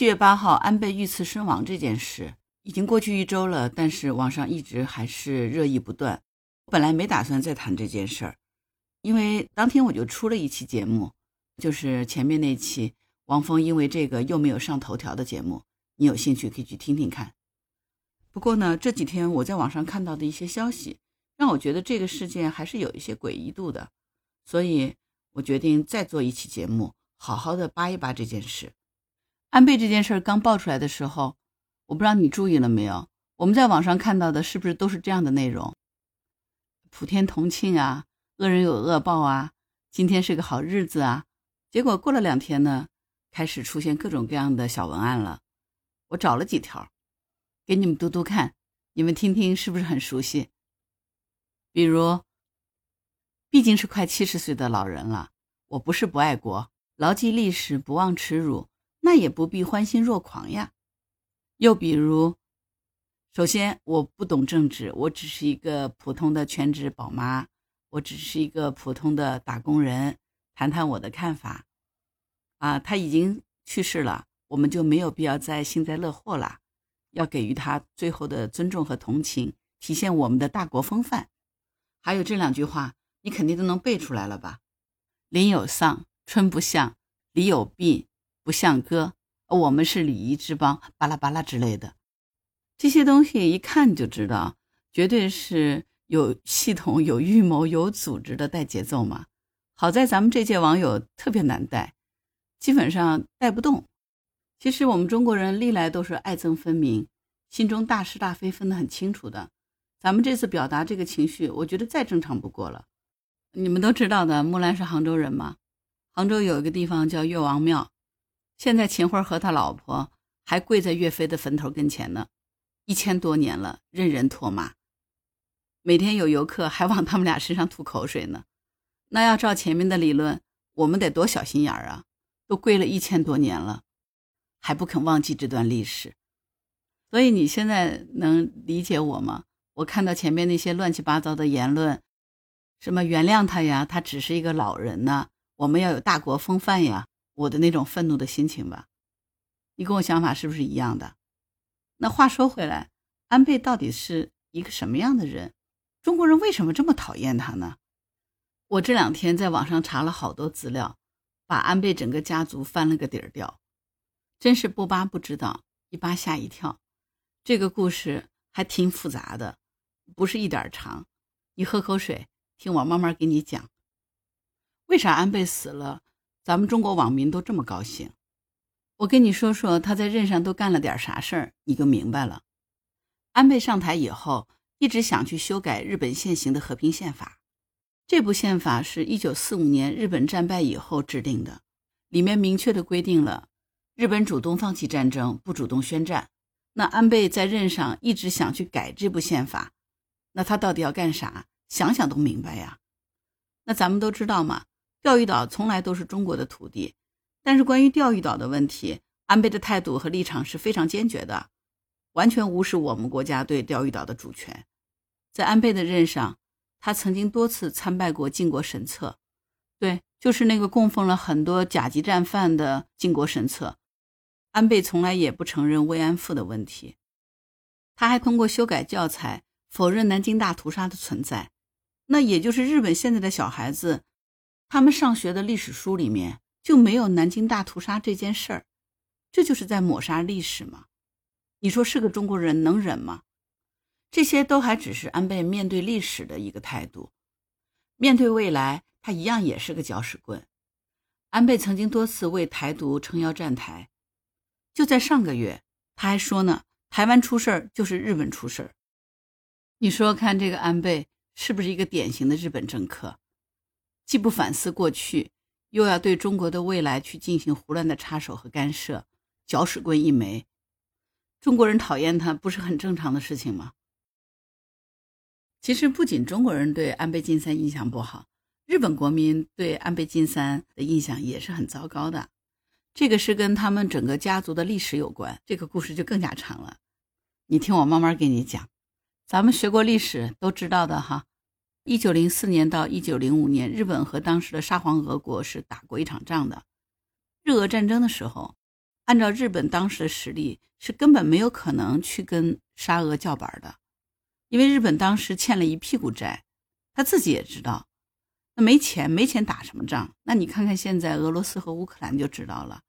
七月八号安倍遇刺身亡这件事已经过去一周了，但是网上一直还是热议不断。我本来没打算再谈这件事儿，因为当天我就出了一期节目，就是前面那期王峰因为这个又没有上头条的节目，你有兴趣可以去听听看。不过呢，这几天我在网上看到的一些消息，让我觉得这个事件还是有一些诡异度的，所以我决定再做一期节目，好好的扒一扒这件事。安倍这件事刚爆出来的时候，我不知道你注意了没有？我们在网上看到的是不是都是这样的内容？普天同庆啊，恶人有恶报啊，今天是个好日子啊。结果过了两天呢，开始出现各种各样的小文案了。我找了几条，给你们读读看，你们听听是不是很熟悉？比如，毕竟是快七十岁的老人了，我不是不爱国，牢记历史，不忘耻辱。那也不必欢欣若狂呀。又比如，首先我不懂政治，我只是一个普通的全职宝妈，我只是一个普通的打工人，谈谈我的看法。啊，他已经去世了，我们就没有必要再幸灾乐祸了，要给予他最后的尊重和同情，体现我们的大国风范。还有这两句话，你肯定都能背出来了吧？林有丧，春不祥；礼有病。不像哥，我们是礼仪之邦，巴拉巴拉之类的，这些东西一看就知道，绝对是有系统、有预谋、有组织的带节奏嘛。好在咱们这届网友特别难带，基本上带不动。其实我们中国人历来都是爱憎分明，心中大是大非分得很清楚的。咱们这次表达这个情绪，我觉得再正常不过了。你们都知道的，木兰是杭州人嘛？杭州有一个地方叫岳王庙。现在秦桧和他老婆还跪在岳飞的坟头跟前呢，一千多年了，任人唾骂。每天有游客还往他们俩身上吐口水呢。那要照前面的理论，我们得多小心眼儿啊！都跪了一千多年了，还不肯忘记这段历史。所以你现在能理解我吗？我看到前面那些乱七八糟的言论，什么原谅他呀，他只是一个老人呢，我们要有大国风范呀。我的那种愤怒的心情吧，你跟我想法是不是一样的？那话说回来，安倍到底是一个什么样的人？中国人为什么这么讨厌他呢？我这两天在网上查了好多资料，把安倍整个家族翻了个底儿掉，真是不扒不知道，一扒吓一跳。这个故事还挺复杂的，不是一点长。你喝口水，听我慢慢给你讲，为啥安倍死了？咱们中国网民都这么高兴，我跟你说说他在任上都干了点啥事儿，你就明白了。安倍上台以后，一直想去修改日本现行的和平宪法。这部宪法是一九四五年日本战败以后制定的，里面明确的规定了日本主动放弃战争，不主动宣战。那安倍在任上一直想去改这部宪法，那他到底要干啥？想想都明白呀。那咱们都知道嘛。钓鱼岛从来都是中国的土地，但是关于钓鱼岛的问题，安倍的态度和立场是非常坚决的，完全无视我们国家对钓鱼岛的主权。在安倍的任上，他曾经多次参拜过靖国神策，对，就是那个供奉了很多甲级战犯的靖国神策。安倍从来也不承认慰安妇的问题，他还通过修改教材否认南京大屠杀的存在，那也就是日本现在的小孩子。他们上学的历史书里面就没有南京大屠杀这件事儿，这就是在抹杀历史吗？你说是个中国人能忍吗？这些都还只是安倍面对历史的一个态度，面对未来，他一样也是个搅屎棍。安倍曾经多次为台独撑腰站台，就在上个月，他还说呢：“台湾出事儿就是日本出事儿。”你说看这个安倍是不是一个典型的日本政客？既不反思过去，又要对中国的未来去进行胡乱的插手和干涉，搅屎棍一枚。中国人讨厌他，不是很正常的事情吗？其实，不仅中国人对安倍晋三印象不好，日本国民对安倍晋三的印象也是很糟糕的。这个是跟他们整个家族的历史有关，这个故事就更加长了。你听我慢慢给你讲，咱们学过历史都知道的哈。一九零四年到一九零五年，日本和当时的沙皇俄国是打过一场仗的。日俄战争的时候，按照日本当时的实力，是根本没有可能去跟沙俄叫板的，因为日本当时欠了一屁股债，他自己也知道，那没钱，没钱打什么仗？那你看看现在俄罗斯和乌克兰就知道了，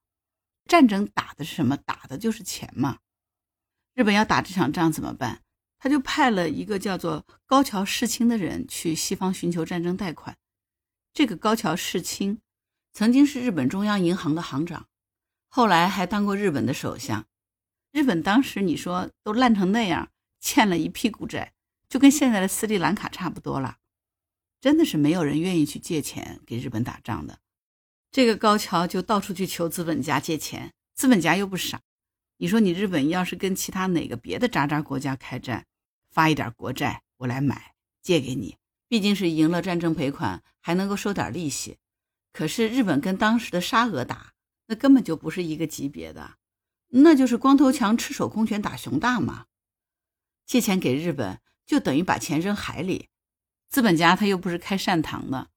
战争打的是什么？打的就是钱嘛。日本要打这场仗怎么办？他就派了一个叫做高桥世清的人去西方寻求战争贷款。这个高桥世清曾经是日本中央银行的行长。后来还当过日本的首相，日本当时你说都烂成那样，欠了一屁股债，就跟现在的斯里兰卡差不多了，真的是没有人愿意去借钱给日本打仗的。这个高桥就到处去求资本家借钱，资本家又不傻，你说你日本要是跟其他哪个别的渣渣国家开战，发一点国债我来买借给你，毕竟是赢了战争赔款，还能够收点利息。可是日本跟当时的沙俄打。那根本就不是一个级别的，那就是光头强赤手空拳打熊大嘛。借钱给日本就等于把钱扔海里，资本家他又不是开善堂的，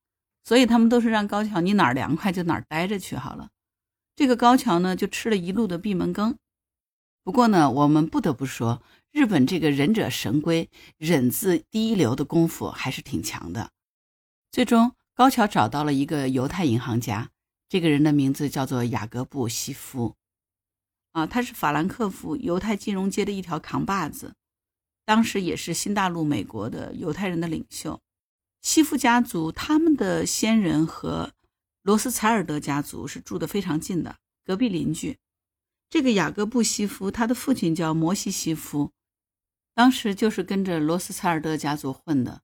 所以他们都是让高桥你哪儿凉快就哪儿待着去好了。这个高桥呢就吃了一路的闭门羹。不过呢，我们不得不说，日本这个忍者神龟忍字第一流的功夫还是挺强的。最终，高桥找到了一个犹太银行家。这个人的名字叫做雅各布·西夫，啊，他是法兰克福犹太金融街的一条扛把子，当时也是新大陆美国的犹太人的领袖。西夫家族他们的先人和罗斯柴尔德家族是住的非常近的，隔壁邻居。这个雅各布·西夫，他的父亲叫摩西·西夫，当时就是跟着罗斯柴尔德家族混的。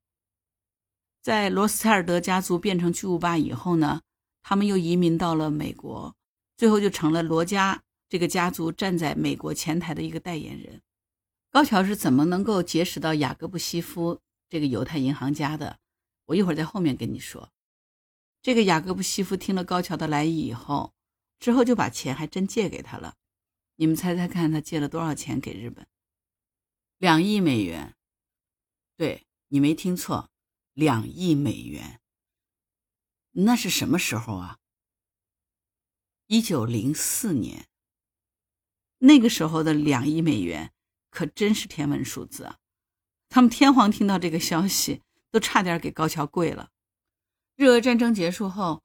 在罗斯柴尔德家族变成巨无霸以后呢？他们又移民到了美国，最后就成了罗家这个家族站在美国前台的一个代言人。高桥是怎么能够结识到雅各布·西夫这个犹太银行家的？我一会儿在后面跟你说。这个雅各布·西夫听了高桥的来意以后，之后就把钱还真借给他了。你们猜猜看，他借了多少钱给日本？两亿美元。对你没听错，两亿美元。那是什么时候啊？一九零四年。那个时候的两亿美元可真是天文数字啊！他们天皇听到这个消息，都差点给高桥跪了。日俄战争结束后，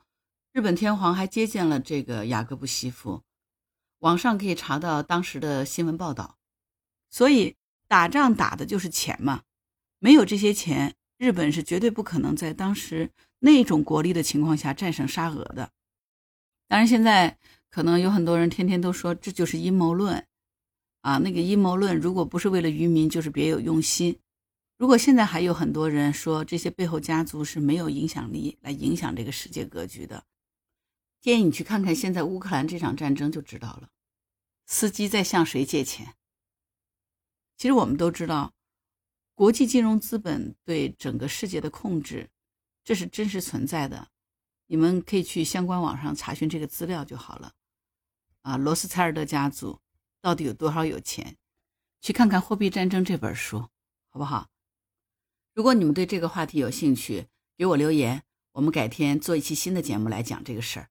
日本天皇还接见了这个雅各布西夫，网上可以查到当时的新闻报道。所以打仗打的就是钱嘛，没有这些钱，日本是绝对不可能在当时。那种国力的情况下战胜沙俄的，当然现在可能有很多人天天都说这就是阴谋论，啊，那个阴谋论如果不是为了渔民，就是别有用心。如果现在还有很多人说这些背后家族是没有影响力来影响这个世界格局的，建议你去看看现在乌克兰这场战争就知道了。司机在向谁借钱？其实我们都知道，国际金融资本对整个世界的控制。这是真实存在的，你们可以去相关网上查询这个资料就好了。啊，罗斯柴尔德家族到底有多少有钱？去看看《货币战争》这本书，好不好？如果你们对这个话题有兴趣，给我留言，我们改天做一期新的节目来讲这个事儿。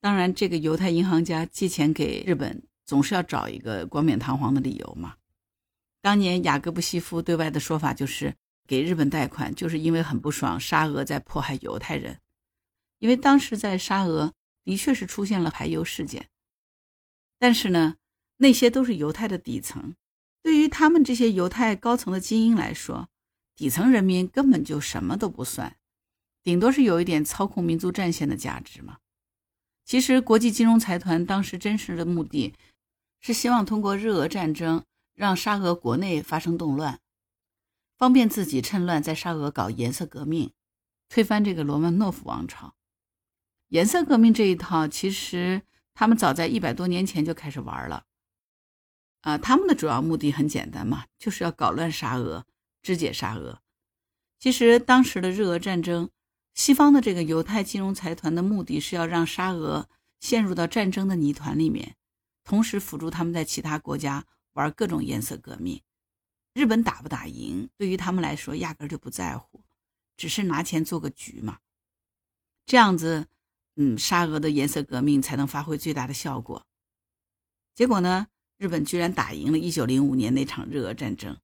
当然，这个犹太银行家借钱给日本，总是要找一个冠冕堂皇的理由嘛。当年雅各布西夫对外的说法就是。给日本贷款，就是因为很不爽沙俄在迫害犹太人，因为当时在沙俄的确是出现了排犹事件，但是呢，那些都是犹太的底层，对于他们这些犹太高层的精英来说，底层人民根本就什么都不算，顶多是有一点操控民族战线的价值嘛。其实国际金融财团当时真实的目的，是希望通过日俄战争让沙俄国内发生动乱。方便自己趁乱在沙俄搞颜色革命，推翻这个罗曼诺夫王朝。颜色革命这一套，其实他们早在一百多年前就开始玩了。啊，他们的主要目的很简单嘛，就是要搞乱沙俄，肢解沙俄。其实当时的日俄战争，西方的这个犹太金融财团的目的是要让沙俄陷入到战争的泥团里面，同时辅助他们在其他国家玩各种颜色革命。日本打不打赢，对于他们来说压根就不在乎，只是拿钱做个局嘛。这样子，嗯，沙俄的颜色革命才能发挥最大的效果。结果呢，日本居然打赢了1905年那场日俄战争，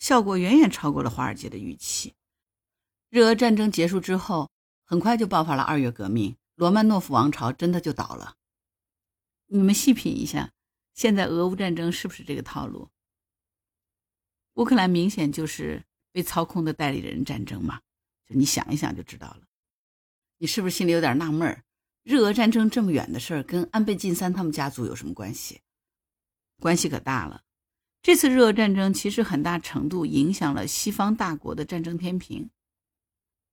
效果远远超过了华尔街的预期。日俄战争结束之后，很快就爆发了二月革命，罗曼诺夫王朝真的就倒了。你们细品一下，现在俄乌战争是不是这个套路？乌克兰明显就是被操控的代理人战争嘛，就你想一想就知道了。你是不是心里有点纳闷儿？日俄战争这么远的事儿，跟安倍晋三他们家族有什么关系？关系可大了。这次日俄战争其实很大程度影响了西方大国的战争天平，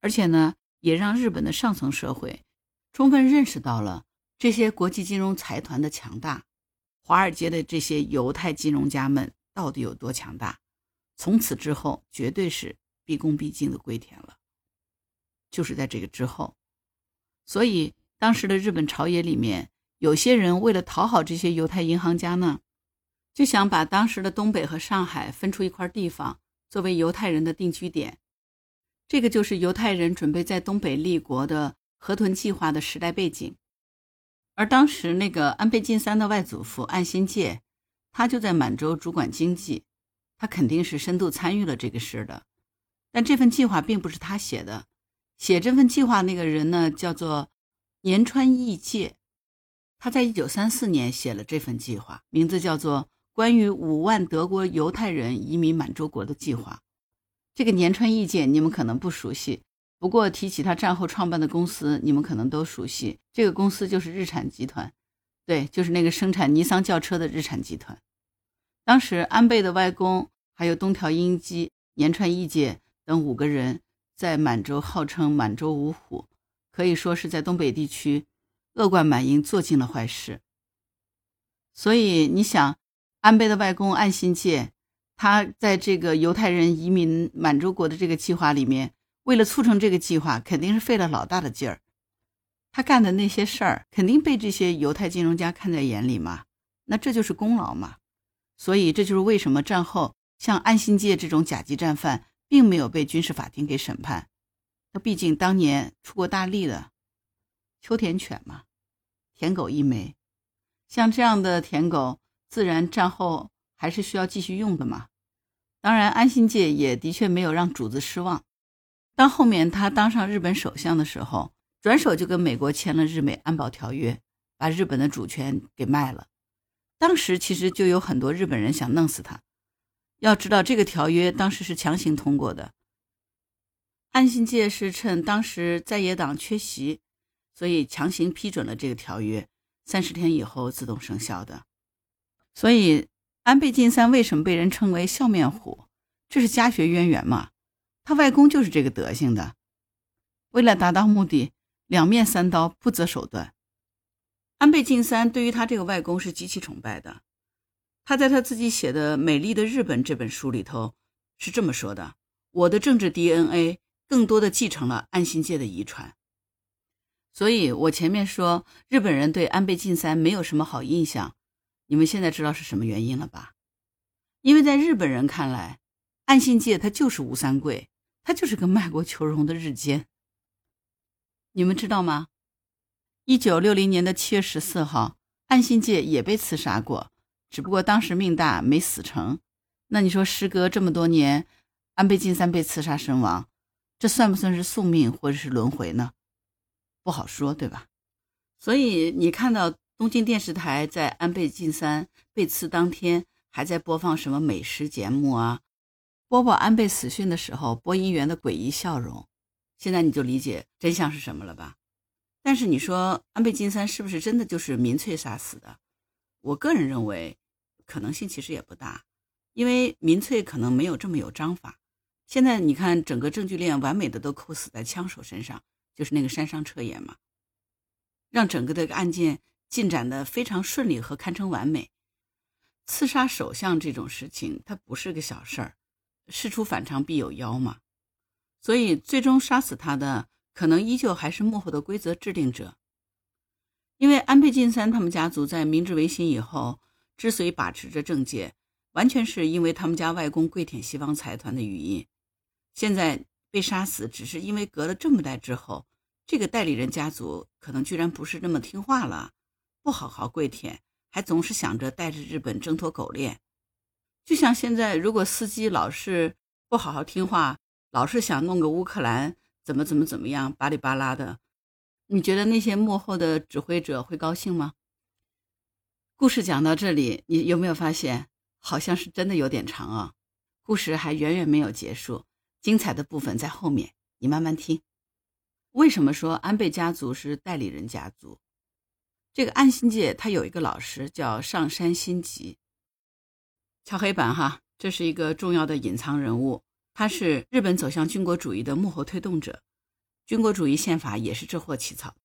而且呢，也让日本的上层社会充分认识到了这些国际金融财团的强大，华尔街的这些犹太金融家们到底有多强大。从此之后，绝对是毕恭毕敬的跪舔了。就是在这个之后，所以当时的日本朝野里面，有些人为了讨好这些犹太银行家呢，就想把当时的东北和上海分出一块地方作为犹太人的定居点。这个就是犹太人准备在东北立国的河豚计划的时代背景。而当时那个安倍晋三的外祖父岸信介，他就在满洲主管经济。他肯定是深度参与了这个事的，但这份计划并不是他写的。写这份计划那个人呢，叫做年川义介。他在一九三四年写了这份计划，名字叫做《关于五万德国犹太人移民满洲国的计划》。这个年川义介你们可能不熟悉，不过提起他战后创办的公司，你们可能都熟悉。这个公司就是日产集团，对，就是那个生产尼桑轿车的日产集团。当时，安倍的外公还有东条英机、岩川义介等五个人在满洲号称“满洲五虎”，可以说是在东北地区恶贯满盈，做尽了坏事。所以，你想，安倍的外公岸信介，他在这个犹太人移民满洲国的这个计划里面，为了促成这个计划，肯定是费了老大的劲儿。他干的那些事儿，肯定被这些犹太金融家看在眼里嘛？那这就是功劳嘛？所以，这就是为什么战后像安信介这种甲级战犯，并没有被军事法庭给审判。那毕竟当年出过大力的秋田犬嘛，舔狗一枚，像这样的舔狗，自然战后还是需要继续用的嘛。当然，安信介也的确没有让主子失望。当后面他当上日本首相的时候，转手就跟美国签了日美安保条约，把日本的主权给卖了。当时其实就有很多日本人想弄死他。要知道，这个条约当时是强行通过的。岸信介是趁当时在野党缺席，所以强行批准了这个条约，三十天以后自动生效的。所以安倍晋三为什么被人称为笑面虎？这是家学渊源嘛？他外公就是这个德行的。为了达到目的，两面三刀，不择手段。安倍晋三对于他这个外公是极其崇拜的，他在他自己写的《美丽的日本》这本书里头是这么说的：“我的政治 DNA 更多的继承了岸信介的遗传。”所以，我前面说日本人对安倍晋三没有什么好印象，你们现在知道是什么原因了吧？因为在日本人看来，岸信介他就是吴三桂，他就是个卖国求荣的日奸。你们知道吗？一九六零年的七月十四号，岸信介也被刺杀过，只不过当时命大没死成。那你说，时隔这么多年，安倍晋三被刺杀身亡，这算不算是宿命或者是轮回呢？不好说，对吧？所以你看到东京电视台在安倍晋三被刺当天还在播放什么美食节目啊，播报安倍死讯的时候，播音员的诡异笑容，现在你就理解真相是什么了吧？但是你说安倍晋三是不是真的就是民粹杀死的？我个人认为可能性其实也不大，因为民粹可能没有这么有章法。现在你看整个证据链完美的都扣死在枪手身上，就是那个山上彻也嘛，让整个的案件进展的非常顺利和堪称完美。刺杀首相这种事情它不是个小事儿，事出反常必有妖嘛，所以最终杀死他的。可能依旧还是幕后的规则制定者，因为安倍晋三他们家族在明治维新以后之所以把持着政界，完全是因为他们家外公跪舔西方财团的余荫。现在被杀死，只是因为隔了这么代之后，这个代理人家族可能居然不是那么听话了，不好好跪舔，还总是想着带着日本挣脱狗链。就像现在，如果司机老是不好好听话，老是想弄个乌克兰怎么怎么怎么样，巴里巴拉的，你觉得那些幕后的指挥者会高兴吗？故事讲到这里，你有没有发现，好像是真的有点长啊？故事还远远没有结束，精彩的部分在后面，你慢慢听。为什么说安倍家族是代理人家族？这个岸信介他有一个老师叫上山新吉。敲黑板哈，这是一个重要的隐藏人物，他是日本走向军国主义的幕后推动者，军国主义宪法也是这货起草。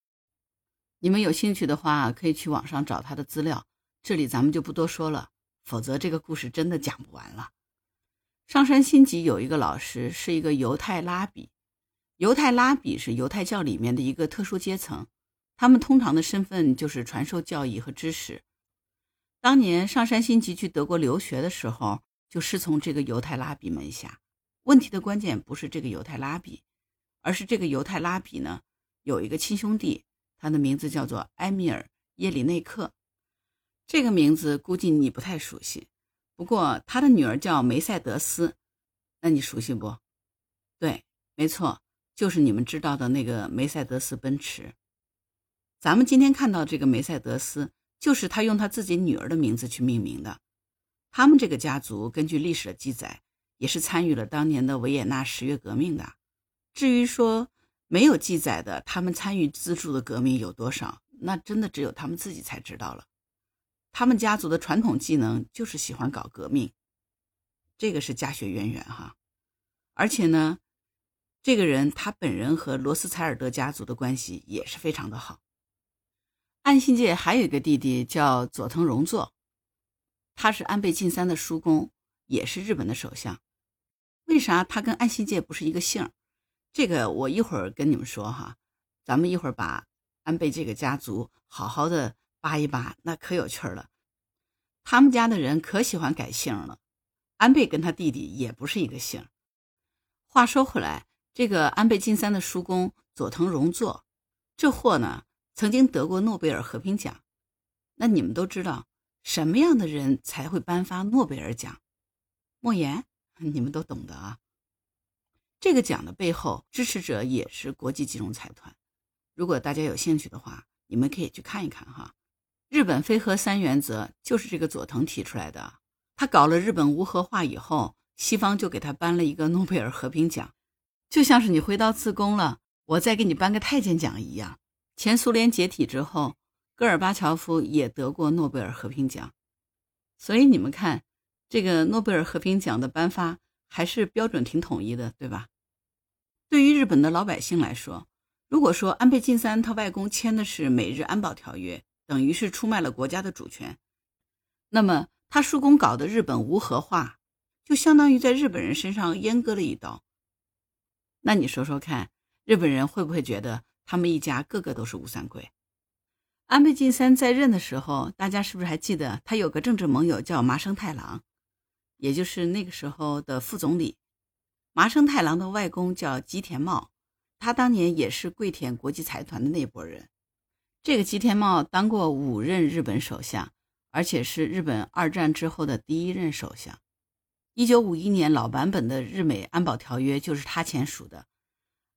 你们有兴趣的话，可以去网上找他的资料，这里咱们就不多说了，否则这个故事真的讲不完了。上山新吉有一个老师，是一个犹太拉比，犹太拉比是犹太教里面的一个特殊阶层，他们通常的身份就是传授教义和知识。当年上山新吉去德国留学的时候，就师从这个犹太拉比门下。问题的关键不是这个犹太拉比，而是这个犹太拉比呢有一个亲兄弟，他的名字叫做埃米尔耶里内克。这个名字估计你不太熟悉，不过他的女儿叫梅赛德斯，那你熟悉不？对，没错，就是你们知道的那个梅赛德斯奔驰。咱们今天看到这个梅赛德斯。就是他用他自己女儿的名字去命名的。他们这个家族根据历史的记载，也是参与了当年的维也纳十月革命的。至于说没有记载的，他们参与资助的革命有多少，那真的只有他们自己才知道了。他们家族的传统技能就是喜欢搞革命，这个是家学渊源哈。而且呢，这个人他本人和罗斯柴尔德家族的关系也是非常的好。安信介还有一个弟弟叫佐藤荣作，他是安倍晋三的叔公，也是日本的首相。为啥他跟安信介不是一个姓？这个我一会儿跟你们说哈。咱们一会儿把安倍这个家族好好的扒一扒，那可有趣了。他们家的人可喜欢改姓了。安倍跟他弟弟也不是一个姓。话说回来，这个安倍晋三的叔公佐藤荣作，这货呢？曾经得过诺贝尔和平奖，那你们都知道什么样的人才会颁发诺贝尔奖？莫言，你们都懂得啊。这个奖的背后支持者也是国际金融财团。如果大家有兴趣的话，你们可以去看一看哈。日本非核三原则就是这个佐藤提出来的。他搞了日本无核化以后，西方就给他颁了一个诺贝尔和平奖，就像是你回到自宫了，我再给你颁个太监奖一样。前苏联解体之后，戈尔巴乔夫也得过诺贝尔和平奖，所以你们看，这个诺贝尔和平奖的颁发还是标准挺统一的，对吧？对于日本的老百姓来说，如果说安倍晋三他外公签的是美日安保条约，等于是出卖了国家的主权，那么他叔公搞的日本无核化，就相当于在日本人身上阉割了一刀。那你说说看，日本人会不会觉得？他们一家个个都是吴三桂。安倍晋三在任的时候，大家是不是还记得他有个政治盟友叫麻生太郎，也就是那个时候的副总理。麻生太郎的外公叫吉田茂，他当年也是桂田国际财团的那波人。这个吉田茂当过五任日本首相，而且是日本二战之后的第一任首相。一九五一年老版本的日美安保条约就是他签署的。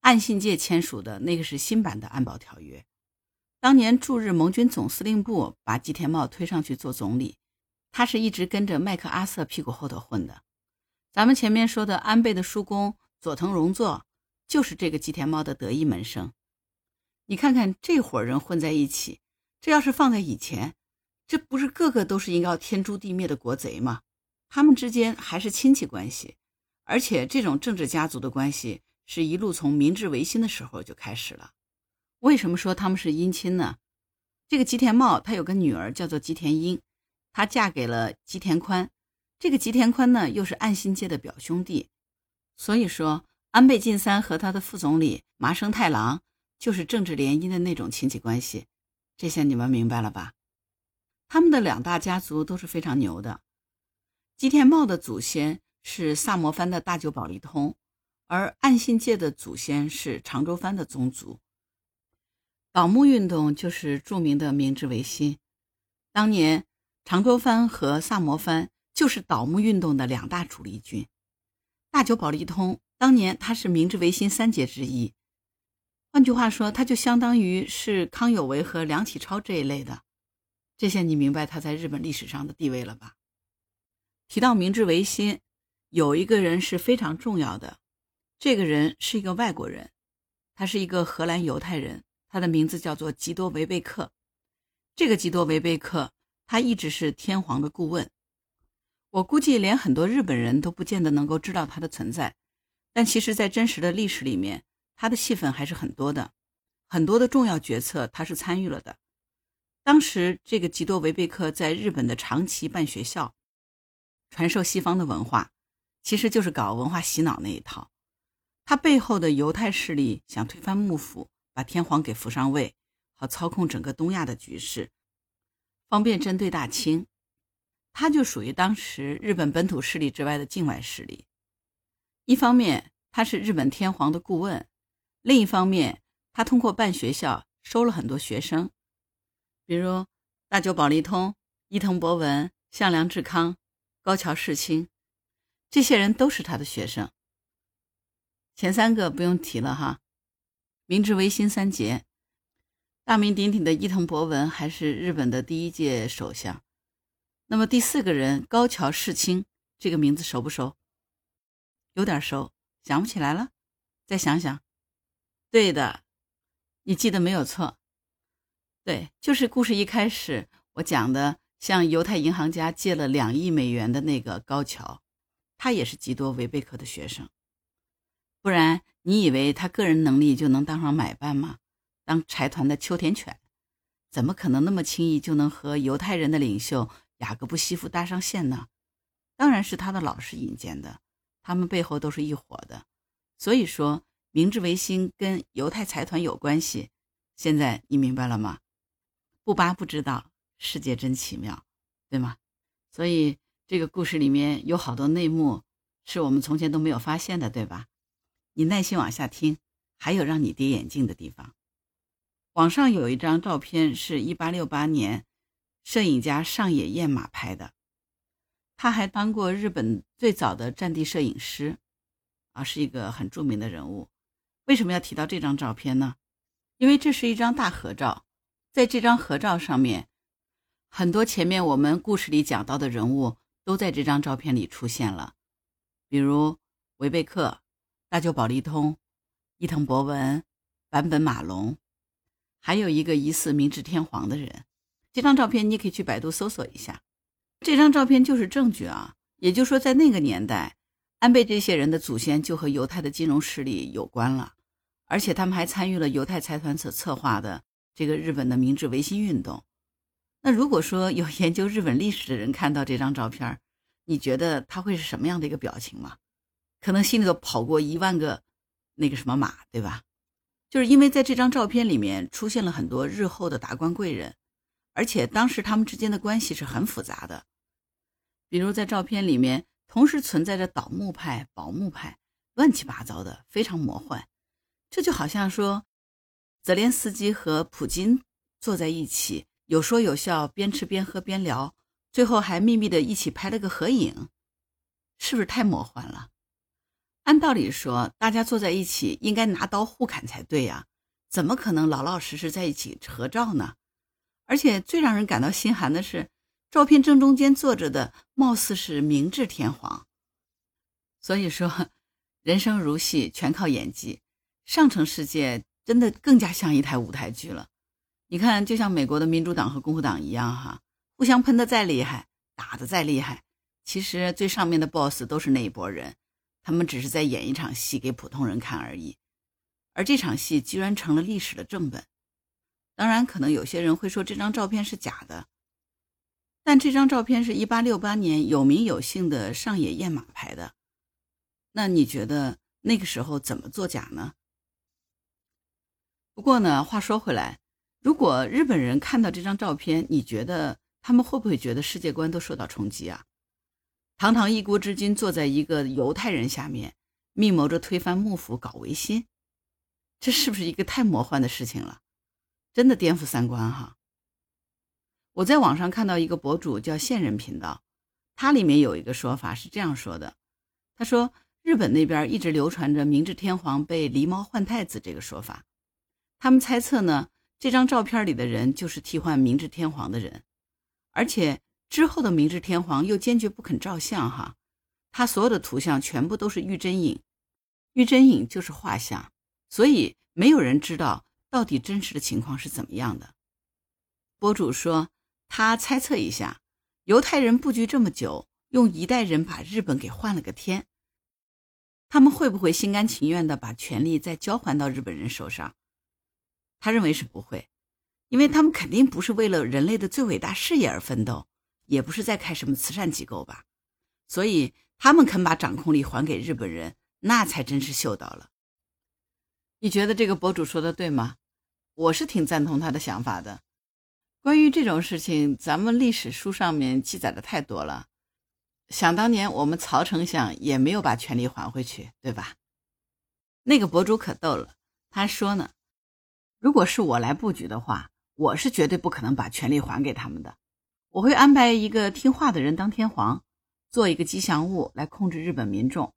岸信介签署的那个是新版的安保条约。当年驻日盟军总司令部把吉田茂推上去做总理，他是一直跟着麦克阿瑟屁股后头混的。咱们前面说的安倍的叔公佐藤荣作，就是这个吉田茂的得意门生。你看看这伙人混在一起，这要是放在以前，这不是个个都是应该天诛地灭的国贼吗？他们之间还是亲戚关系，而且这种政治家族的关系。是一路从明治维新的时候就开始了。为什么说他们是姻亲呢？这个吉田茂他有个女儿叫做吉田英，她嫁给了吉田宽。这个吉田宽呢又是岸信介的表兄弟，所以说安倍晋三和他的副总理麻生太郎就是政治联姻的那种亲戚关系。这下你们明白了吧？他们的两大家族都是非常牛的。吉田茂的祖先是萨摩藩的大久保利通。而岸信介的祖先是长州藩的宗族。倒幕运动就是著名的明治维新。当年长州藩和萨摩藩就是倒幕运动的两大主力军。大久保利通当年他是明治维新三杰之一，换句话说，他就相当于是康有为和梁启超这一类的。这下你明白他在日本历史上的地位了吧？提到明治维新，有一个人是非常重要的，这个人是一个外国人，他是一个荷兰犹太人，他的名字叫做吉多维贝克。这个吉多维贝克，他一直是天皇的顾问。我估计连很多日本人都不见得能够知道他的存在，但其实，在真实的历史里面，他的戏份还是很多的，很多的重要决策他是参与了的。当时，这个吉多维贝克在日本的长崎办学校，传授西方的文化，其实就是搞文化洗脑那一套。他背后的犹太势力想推翻幕府，把天皇给扶上位，好操控整个东亚的局势，方便针对大清。他就属于当时日本本土势力之外的境外势力。一方面他是日本天皇的顾问，另一方面他通过办学校收了很多学生，比如大久保利通、伊藤博文、向良志康、高桥世清，这些人都是他的学生。前三个不用提了哈，明治维新三杰，大名鼎鼎的伊藤博文还是日本的第一届首相。那么第四个人高桥世清这个名字熟不熟？有点熟，想不起来了，再想想。对的，你记得没有错。对，就是故事一开始我讲的，向犹太银行家借了两亿美元的那个高桥，他也是吉多维贝克的学生。不然你以为他个人能力就能当上买办吗？当财团的秋田犬，怎么可能那么轻易就能和犹太人的领袖？雅各布西夫搭上线呢，当然是他的老师引荐的，他们背后都是一伙的。所以说，明治维新跟犹太财团有关系。现在你明白了吗？不扒不知道，世界真奇妙，对吗？所以这个故事里面有好多内幕，是我们从前都没有发现的，对吧？你耐心往下听，还有让你跌眼镜的地方。网上有一张照片，是一八六八年。摄影家上野彦马拍的，他还当过日本最早的战地摄影师，啊，是一个很著名的人物。为什么要提到这张照片呢？因为这是一张大合照，在这张合照上面，很多前面我们故事里讲到的人物都在这张照片里出现了，比如维贝克、大久保利通、伊藤博文、坂本马龙，还有一个疑似明治天皇的人。这张照片你可以去百度搜索一下，这张照片就是证据啊。也就是说，在那个年代，安倍这些人的祖先就和犹太的金融势力有关了，而且他们还参与了犹太财团所策划的这个日本的明治维新运动。那如果说有研究日本历史的人看到这张照片，你觉得他会是什么样的一个表情吗？可能心里头跑过一万个那个什么马，对吧？就是因为在这张照片里面出现了很多日后的达官贵人。而且当时他们之间的关系是很复杂的，比如在照片里面同时存在着倒木派、保木派，乱七八糟的，非常魔幻。这就好像说，泽连斯基和普京坐在一起，有说有笑，边吃边喝边聊，最后还秘密的一起拍了个合影，是不是太魔幻了？按道理说，大家坐在一起应该拿刀互砍才对呀，怎么可能老老实实在一起合照呢？而且最让人感到心寒的是，照片正中间坐着的貌似是明治天皇。所以说，人生如戏，全靠演技。上层世界真的更加像一台舞台剧了。你看，就像美国的民主党和共和党一样，哈，互相喷的再厉害，打的再厉害，其实最上面的 boss 都是那一拨人，他们只是在演一场戏给普通人看而已。而这场戏居然成了历史的正本。当然，可能有些人会说这张照片是假的，但这张照片是一八六八年有名有姓的上野彦马拍的。那你觉得那个时候怎么作假呢？不过呢，话说回来，如果日本人看到这张照片，你觉得他们会不会觉得世界观都受到冲击啊？堂堂一国之君坐在一个犹太人下面，密谋着推翻幕府、搞维新，这是不是一个太魔幻的事情了？真的颠覆三观哈！我在网上看到一个博主叫线人频道，他里面有一个说法是这样说的：他说日本那边一直流传着明治天皇被狸猫换太子这个说法，他们猜测呢，这张照片里的人就是替换明治天皇的人，而且之后的明治天皇又坚决不肯照相哈，他所有的图像全部都是玉真影，玉真影就是画像，所以没有人知道到底真实的情况是怎么样的。博主说。他猜测一下，犹太人布局这么久，用一代人把日本给换了个天，他们会不会心甘情愿的把权力再交还到日本人手上？他认为是不会，因为他们肯定不是为了人类的最伟大事业而奋斗，也不是在开什么慈善机构吧。所以他们肯把掌控力还给日本人，那才真是秀到了。你觉得这个博主说的对吗？我是挺赞同他的想法的。关于这种事情，咱们历史书上面记载的太多了。想当年，我们曹丞相也没有把权力还回去，对吧？那个博主可逗了，他说呢：“如果是我来布局的话，我是绝对不可能把权力还给他们的。我会安排一个听话的人当天皇，做一个吉祥物来控制日本民众，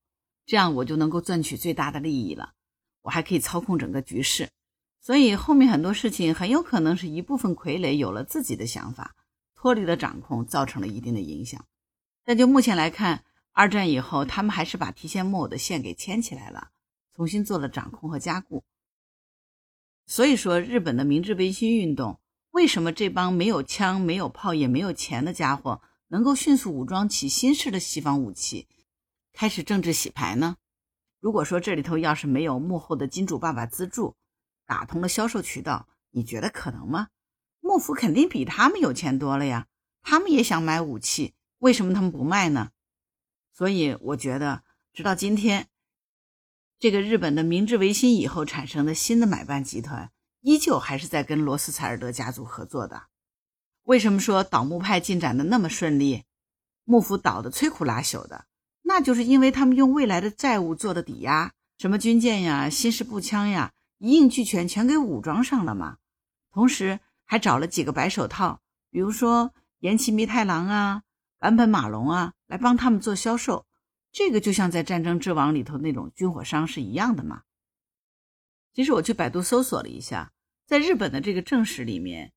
这样我就能够赚取最大的利益了。我还可以操控整个局势。”所以后面很多事情很有可能是一部分傀儡有了自己的想法，脱离了掌控，造成了一定的影响。但就目前来看，二战以后他们还是把提线木偶的线给牵起来了，重新做了掌控和加固。所以说，日本的明治维新运动为什么这帮没有枪、没有炮、也没有钱的家伙能够迅速武装起新式的西方武器，开始政治洗牌呢？如果说这里头要是没有幕后的金主爸爸资助，打通了销售渠道，你觉得可能吗？幕府肯定比他们有钱多了呀，他们也想买武器，为什么他们不卖呢？所以我觉得，直到今天，这个日本的明治维新以后产生的新的买办集团，依旧还是在跟罗斯柴尔德家族合作的。为什么说倒幕派进展的那么顺利，幕府倒的摧枯拉朽的？那就是因为他们用未来的债务做的抵押，什么军舰呀、新式步枪呀。一应俱全，全给武装上了嘛。同时还找了几个白手套，比如说岩崎弥太郎啊、坂本马龙啊，来帮他们做销售。这个就像在《战争之王》里头那种军火商是一样的嘛。其实我去百度搜索了一下，在日本的这个正史里面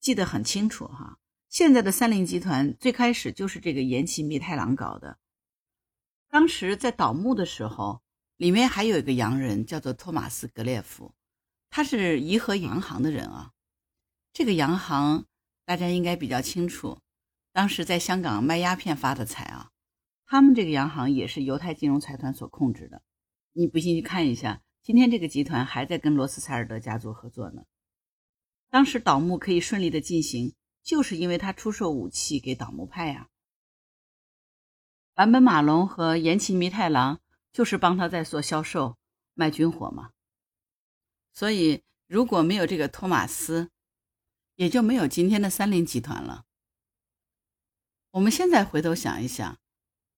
记得很清楚哈。现在的三菱集团最开始就是这个岩崎弥太郎搞的。当时在倒幕的时候。里面还有一个洋人，叫做托马斯·格列夫，他是怡和洋行的人啊。这个洋行大家应该比较清楚，当时在香港卖鸦片发的财啊。他们这个洋行也是犹太金融财团所控制的。你不信去看一下，今天这个集团还在跟罗斯柴尔德家族合作呢。当时倒幕可以顺利的进行，就是因为他出售武器给倒幕派呀。坂本马龙和岩崎弥太郎。就是帮他在做销售卖军火嘛，所以如果没有这个托马斯，也就没有今天的三菱集团了。我们现在回头想一想，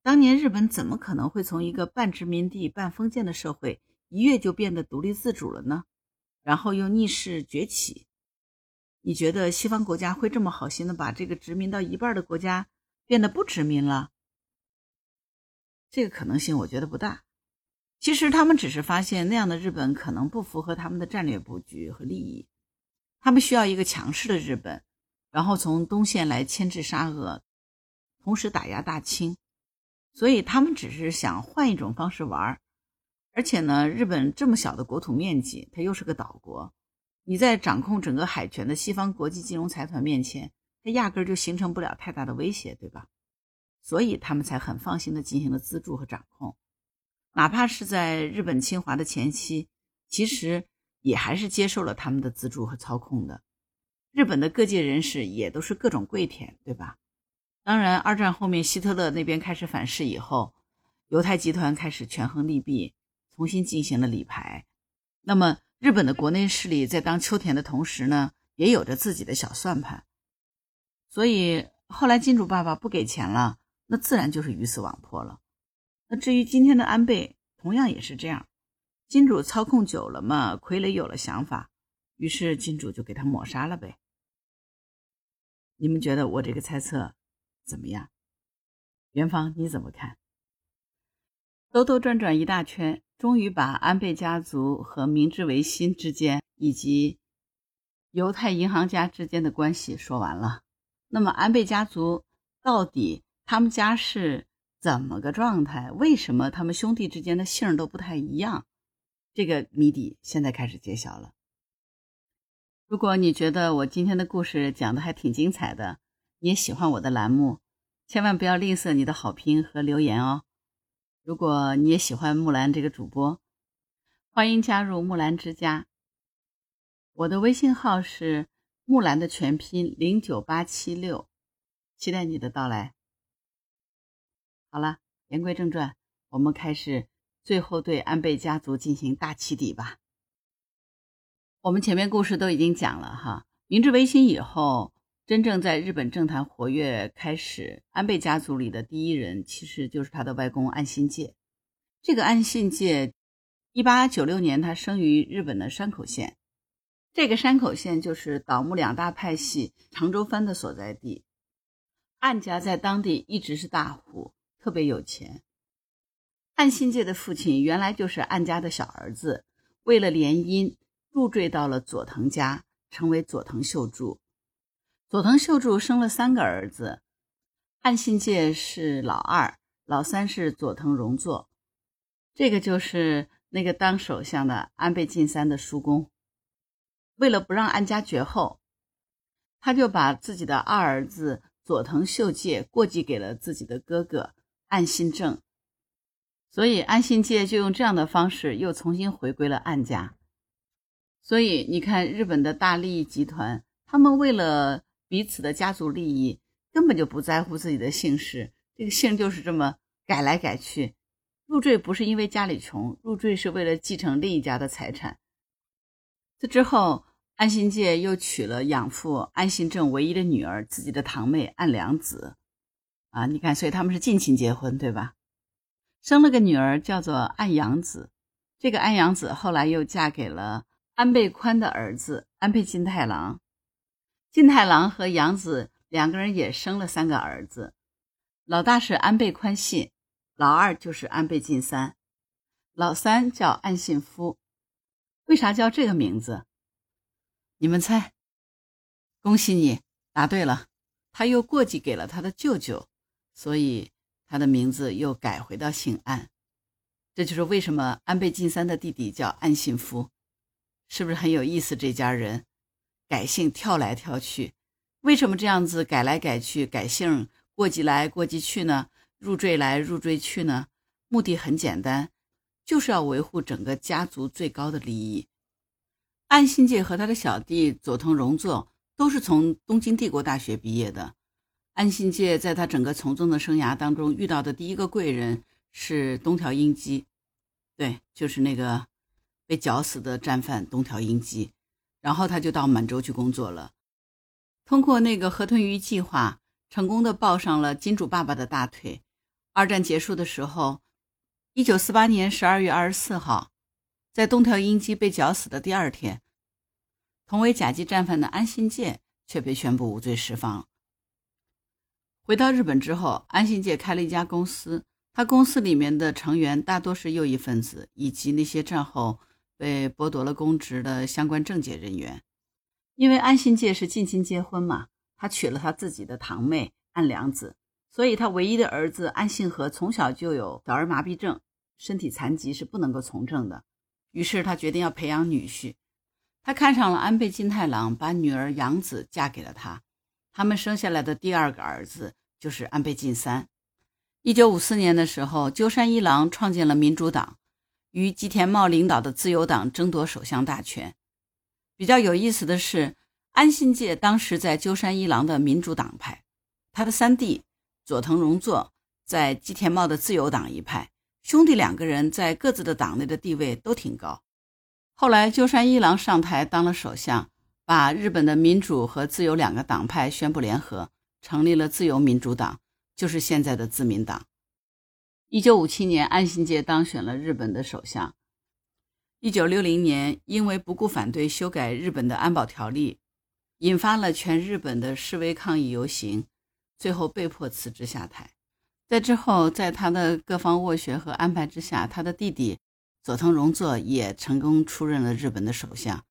当年日本怎么可能会从一个半殖民地半封建的社会一跃就变得独立自主了呢？然后又逆势崛起？你觉得西方国家会这么好心的把这个殖民到一半的国家变得不殖民了？这个可能性我觉得不大。其实他们只是发现那样的日本可能不符合他们的战略布局和利益，他们需要一个强势的日本，然后从东线来牵制沙俄，同时打压大清。所以他们只是想换一种方式玩而且呢，日本这么小的国土面积，它又是个岛国，你在掌控整个海权的西方国际金融财团面前，它压根儿就形成不了太大的威胁，对吧？所以他们才很放心的进行了资助和掌控，哪怕是在日本侵华的前期，其实也还是接受了他们的资助和操控的。日本的各界人士也都是各种跪舔，对吧？当然，二战后面希特勒那边开始反噬以后，犹太集团开始权衡利弊，重新进行了理牌。那么，日本的国内势力在当秋田的同时呢，也有着自己的小算盘。所以后来金主爸爸不给钱了。那自然就是鱼死网破了。那至于今天的安倍，同样也是这样。金主操控久了嘛，傀儡有了想法，于是金主就给他抹杀了呗。你们觉得我这个猜测怎么样？元芳你怎么看？兜兜转转一大圈，终于把安倍家族和明治维新之间以及犹太银行家之间的关系说完了。那么安倍家族到底他们家是怎么个状态？为什么他们兄弟之间的姓都不太一样？这个谜底现在开始揭晓了。如果你觉得我今天的故事讲的还挺精彩的，你也喜欢我的栏目。千万不要吝啬你的好评和留言哦！如果你也喜欢木兰这个主播，欢迎加入木兰之家。我的微信号是木兰的全拼零九八七六，期待你的到来。好了，言归正传，我们开始最后对安倍家族进行大起底吧。我们前面故事都已经讲了哈，明治维新以后。真正在日本政坛活跃开始，安倍家族里的第一人其实就是他的外公安信介。这个安信介，一八九六年他生于日本的山口县，这个山口县就是倒幕两大派系长州藩的所在地。岸家在当地一直是大户，特别有钱。安信介的父亲原来就是岸家的小儿子，为了联姻入赘到了佐藤家，成为佐藤秀助。佐藤秀助生了三个儿子，岸信介是老二，老三是佐藤荣作，这个就是那个当首相的安倍晋三的叔公。为了不让安家绝后，他就把自己的二儿子佐藤秀介过继给了自己的哥哥岸信正，所以岸信介就用这样的方式又重新回归了岸家。所以你看，日本的大利益集团，他们为了彼此的家族利益根本就不在乎自己的姓氏，这个姓就是这么改来改去。入赘不是因为家里穷，入赘是为了继承另一家的财产。这之后，安信介又娶了养父安信正唯一的女儿，自己的堂妹安良子。啊，你看，所以他们是近亲结婚，对吧？生了个女儿叫做安阳子。这个安阳子后来又嫁给了安倍宽的儿子安倍晋太郎。金太郎和杨子两个人也生了三个儿子，老大是安倍宽信，老二就是安倍晋三，老三叫安信夫。为啥叫这个名字？你们猜？恭喜你答对了，他又过继给了他的舅舅，所以他的名字又改回到姓安。这就是为什么安倍晋三的弟弟叫安信夫，是不是很有意思？这家人。改姓跳来跳去，为什么这样子改来改去改姓过继来过继去呢？入赘来入赘去呢？目的很简单，就是要维护整个家族最高的利益。安信介和他的小弟佐藤荣作都是从东京帝国大学毕业的。安信介在他整个从政的生涯当中遇到的第一个贵人是东条英机，对，就是那个被绞死的战犯东条英机。然后他就到满洲去工作了，通过那个河豚鱼计划，成功的抱上了金主爸爸的大腿。二战结束的时候，一九四八年十二月二十四号，在东条英机被绞死的第二天，同为甲级战犯的安信介却被宣布无罪释放。回到日本之后，安信介开了一家公司，他公司里面的成员大多是右翼分子以及那些战后。被剥夺了公职的相关政界人员，因为安信介是近亲结婚嘛，他娶了他自己的堂妹安良子，所以他唯一的儿子安信和从小就有小儿麻痹症，身体残疾是不能够从政的。于是他决定要培养女婿，他看上了安倍晋太郎，把女儿养子嫁给了他。他们生下来的第二个儿子就是安倍晋三。一九五四年的时候，鸠山一郎创建了民主党。与吉田茂领导的自由党争夺首相大权。比较有意思的是，安信介当时在鸠山一郎的民主党派，他的三弟佐藤荣作在吉田茂的自由党一派，兄弟两个人在各自的党内的地位都挺高。后来鸠山一郎上台当了首相，把日本的民主和自由两个党派宣布联合，成立了自由民主党，就是现在的自民党。一九五七年，安信介当选了日本的首相。一九六零年，因为不顾反对修改日本的安保条例，引发了全日本的示威抗议游行，最后被迫辞职下台。在之后，在他的各方斡旋和安排之下，他的弟弟佐藤荣作也成功出任了日本的首相。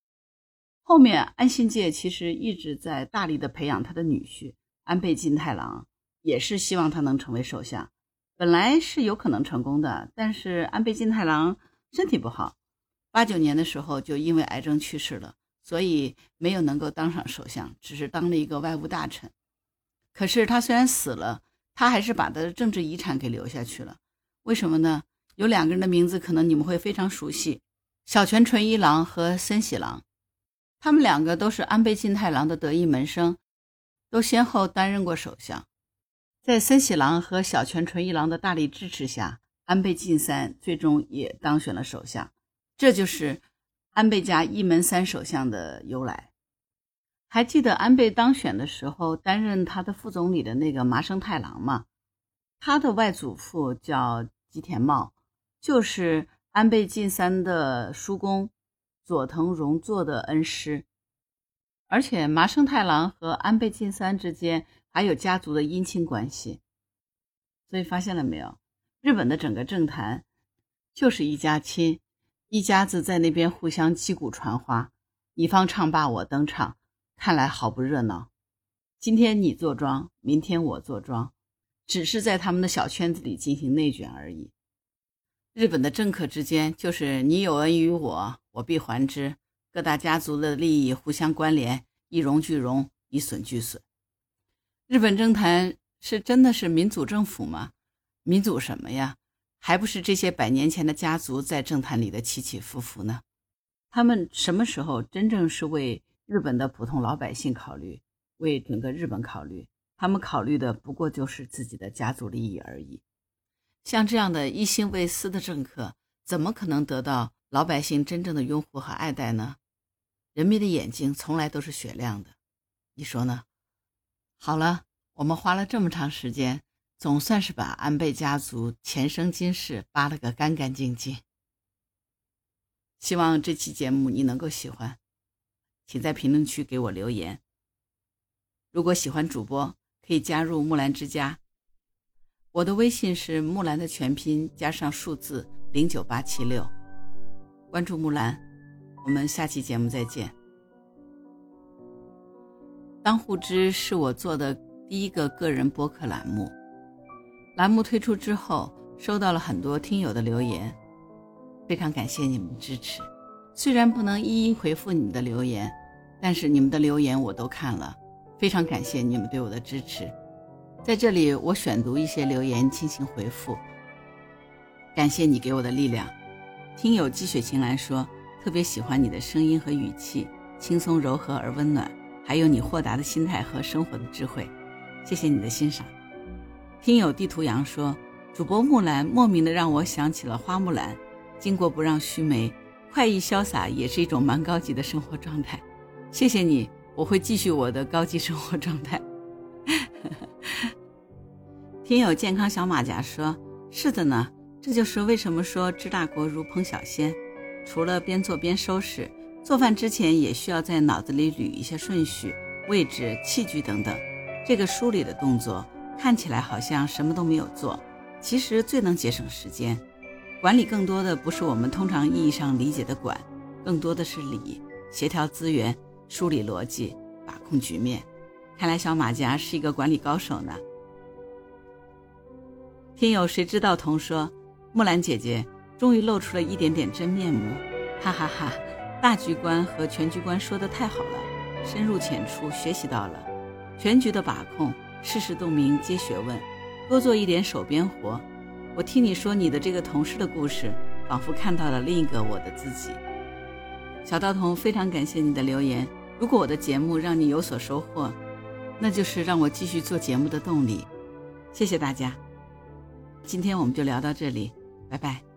后面，安信介其实一直在大力的培养他的女婿安倍晋太郎，也是希望他能成为首相。本来是有可能成功的，但是安倍晋太郎身体不好，八九年的时候就因为癌症去世了，所以没有能够当上首相，只是当了一个外务大臣。可是他虽然死了，他还是把他的政治遗产给留下去了。为什么呢？有两个人的名字可能你们会非常熟悉：小泉纯一郎和森喜朗。他们两个都是安倍晋太郎的得意门生，都先后担任过首相。在森喜郎和小泉纯一郎的大力支持下，安倍晋三最终也当选了首相。这就是安倍家一门三首相的由来。还记得安倍当选的时候，担任他的副总理的那个麻生太郎吗？他的外祖父叫吉田茂，就是安倍晋三的叔公。佐藤荣作的恩师，而且麻生太郎和安倍晋三之间还有家族的姻亲关系，所以发现了没有？日本的整个政坛就是一家亲，一家子在那边互相击鼓传花，你方唱罢我登场，看来好不热闹。今天你坐庄，明天我坐庄，只是在他们的小圈子里进行内卷而已。日本的政客之间就是你有恩于我，我必还之。各大家族的利益互相关联，一荣俱荣，一损俱损。日本政坛是真的是民主政府吗？民主什么呀？还不是这些百年前的家族在政坛里的起起伏伏呢？他们什么时候真正是为日本的普通老百姓考虑，为整个日本考虑？他们考虑的不过就是自己的家族利益而已。像这样的一心为私的政客，怎么可能得到老百姓真正的拥护和爱戴呢？人民的眼睛从来都是雪亮的，你说呢？好了，我们花了这么长时间，总算是把安倍家族前生今世扒了个干干净净。希望这期节目你能够喜欢，请在评论区给我留言。如果喜欢主播，可以加入木兰之家。我的微信是木兰的全拼加上数字零九八七六，关注木兰，我们下期节目再见。当护知是我做的第一个个人播客栏目，栏目推出之后，收到了很多听友的留言，非常感谢你们支持。虽然不能一一回复你们的留言，但是你们的留言我都看了，非常感谢你们对我的支持。在这里，我选读一些留言进行回复。感谢你给我的力量。听友季雪晴来说，特别喜欢你的声音和语气，轻松柔和而温暖，还有你豁达的心态和生活的智慧。谢谢你的欣赏。听友地图羊说，主播木兰莫名的让我想起了花木兰，巾帼不让须眉，快意潇洒也是一种蛮高级的生活状态。谢谢你，我会继续我的高级生活状态。听友健康小马甲说：“是的呢，这就是为什么说治大国如烹小鲜。除了边做边收拾，做饭之前也需要在脑子里捋一下顺序、位置、器具等等。这个梳理的动作看起来好像什么都没有做，其实最能节省时间。管理更多的不是我们通常意义上理解的管，更多的是理，协调资源、梳理逻辑、把控局面。”看来小马甲是一个管理高手呢。听友谁知道童说，木兰姐姐终于露出了一点点真面目，哈哈哈！大局观和全局观说的太好了，深入浅出学习到了。全局的把控，事事洞明皆学问，多做一点手边活。我听你说你的这个同事的故事，仿佛看到了另一个我的自己。小道童非常感谢你的留言，如果我的节目让你有所收获。那就是让我继续做节目的动力，谢谢大家。今天我们就聊到这里，拜拜。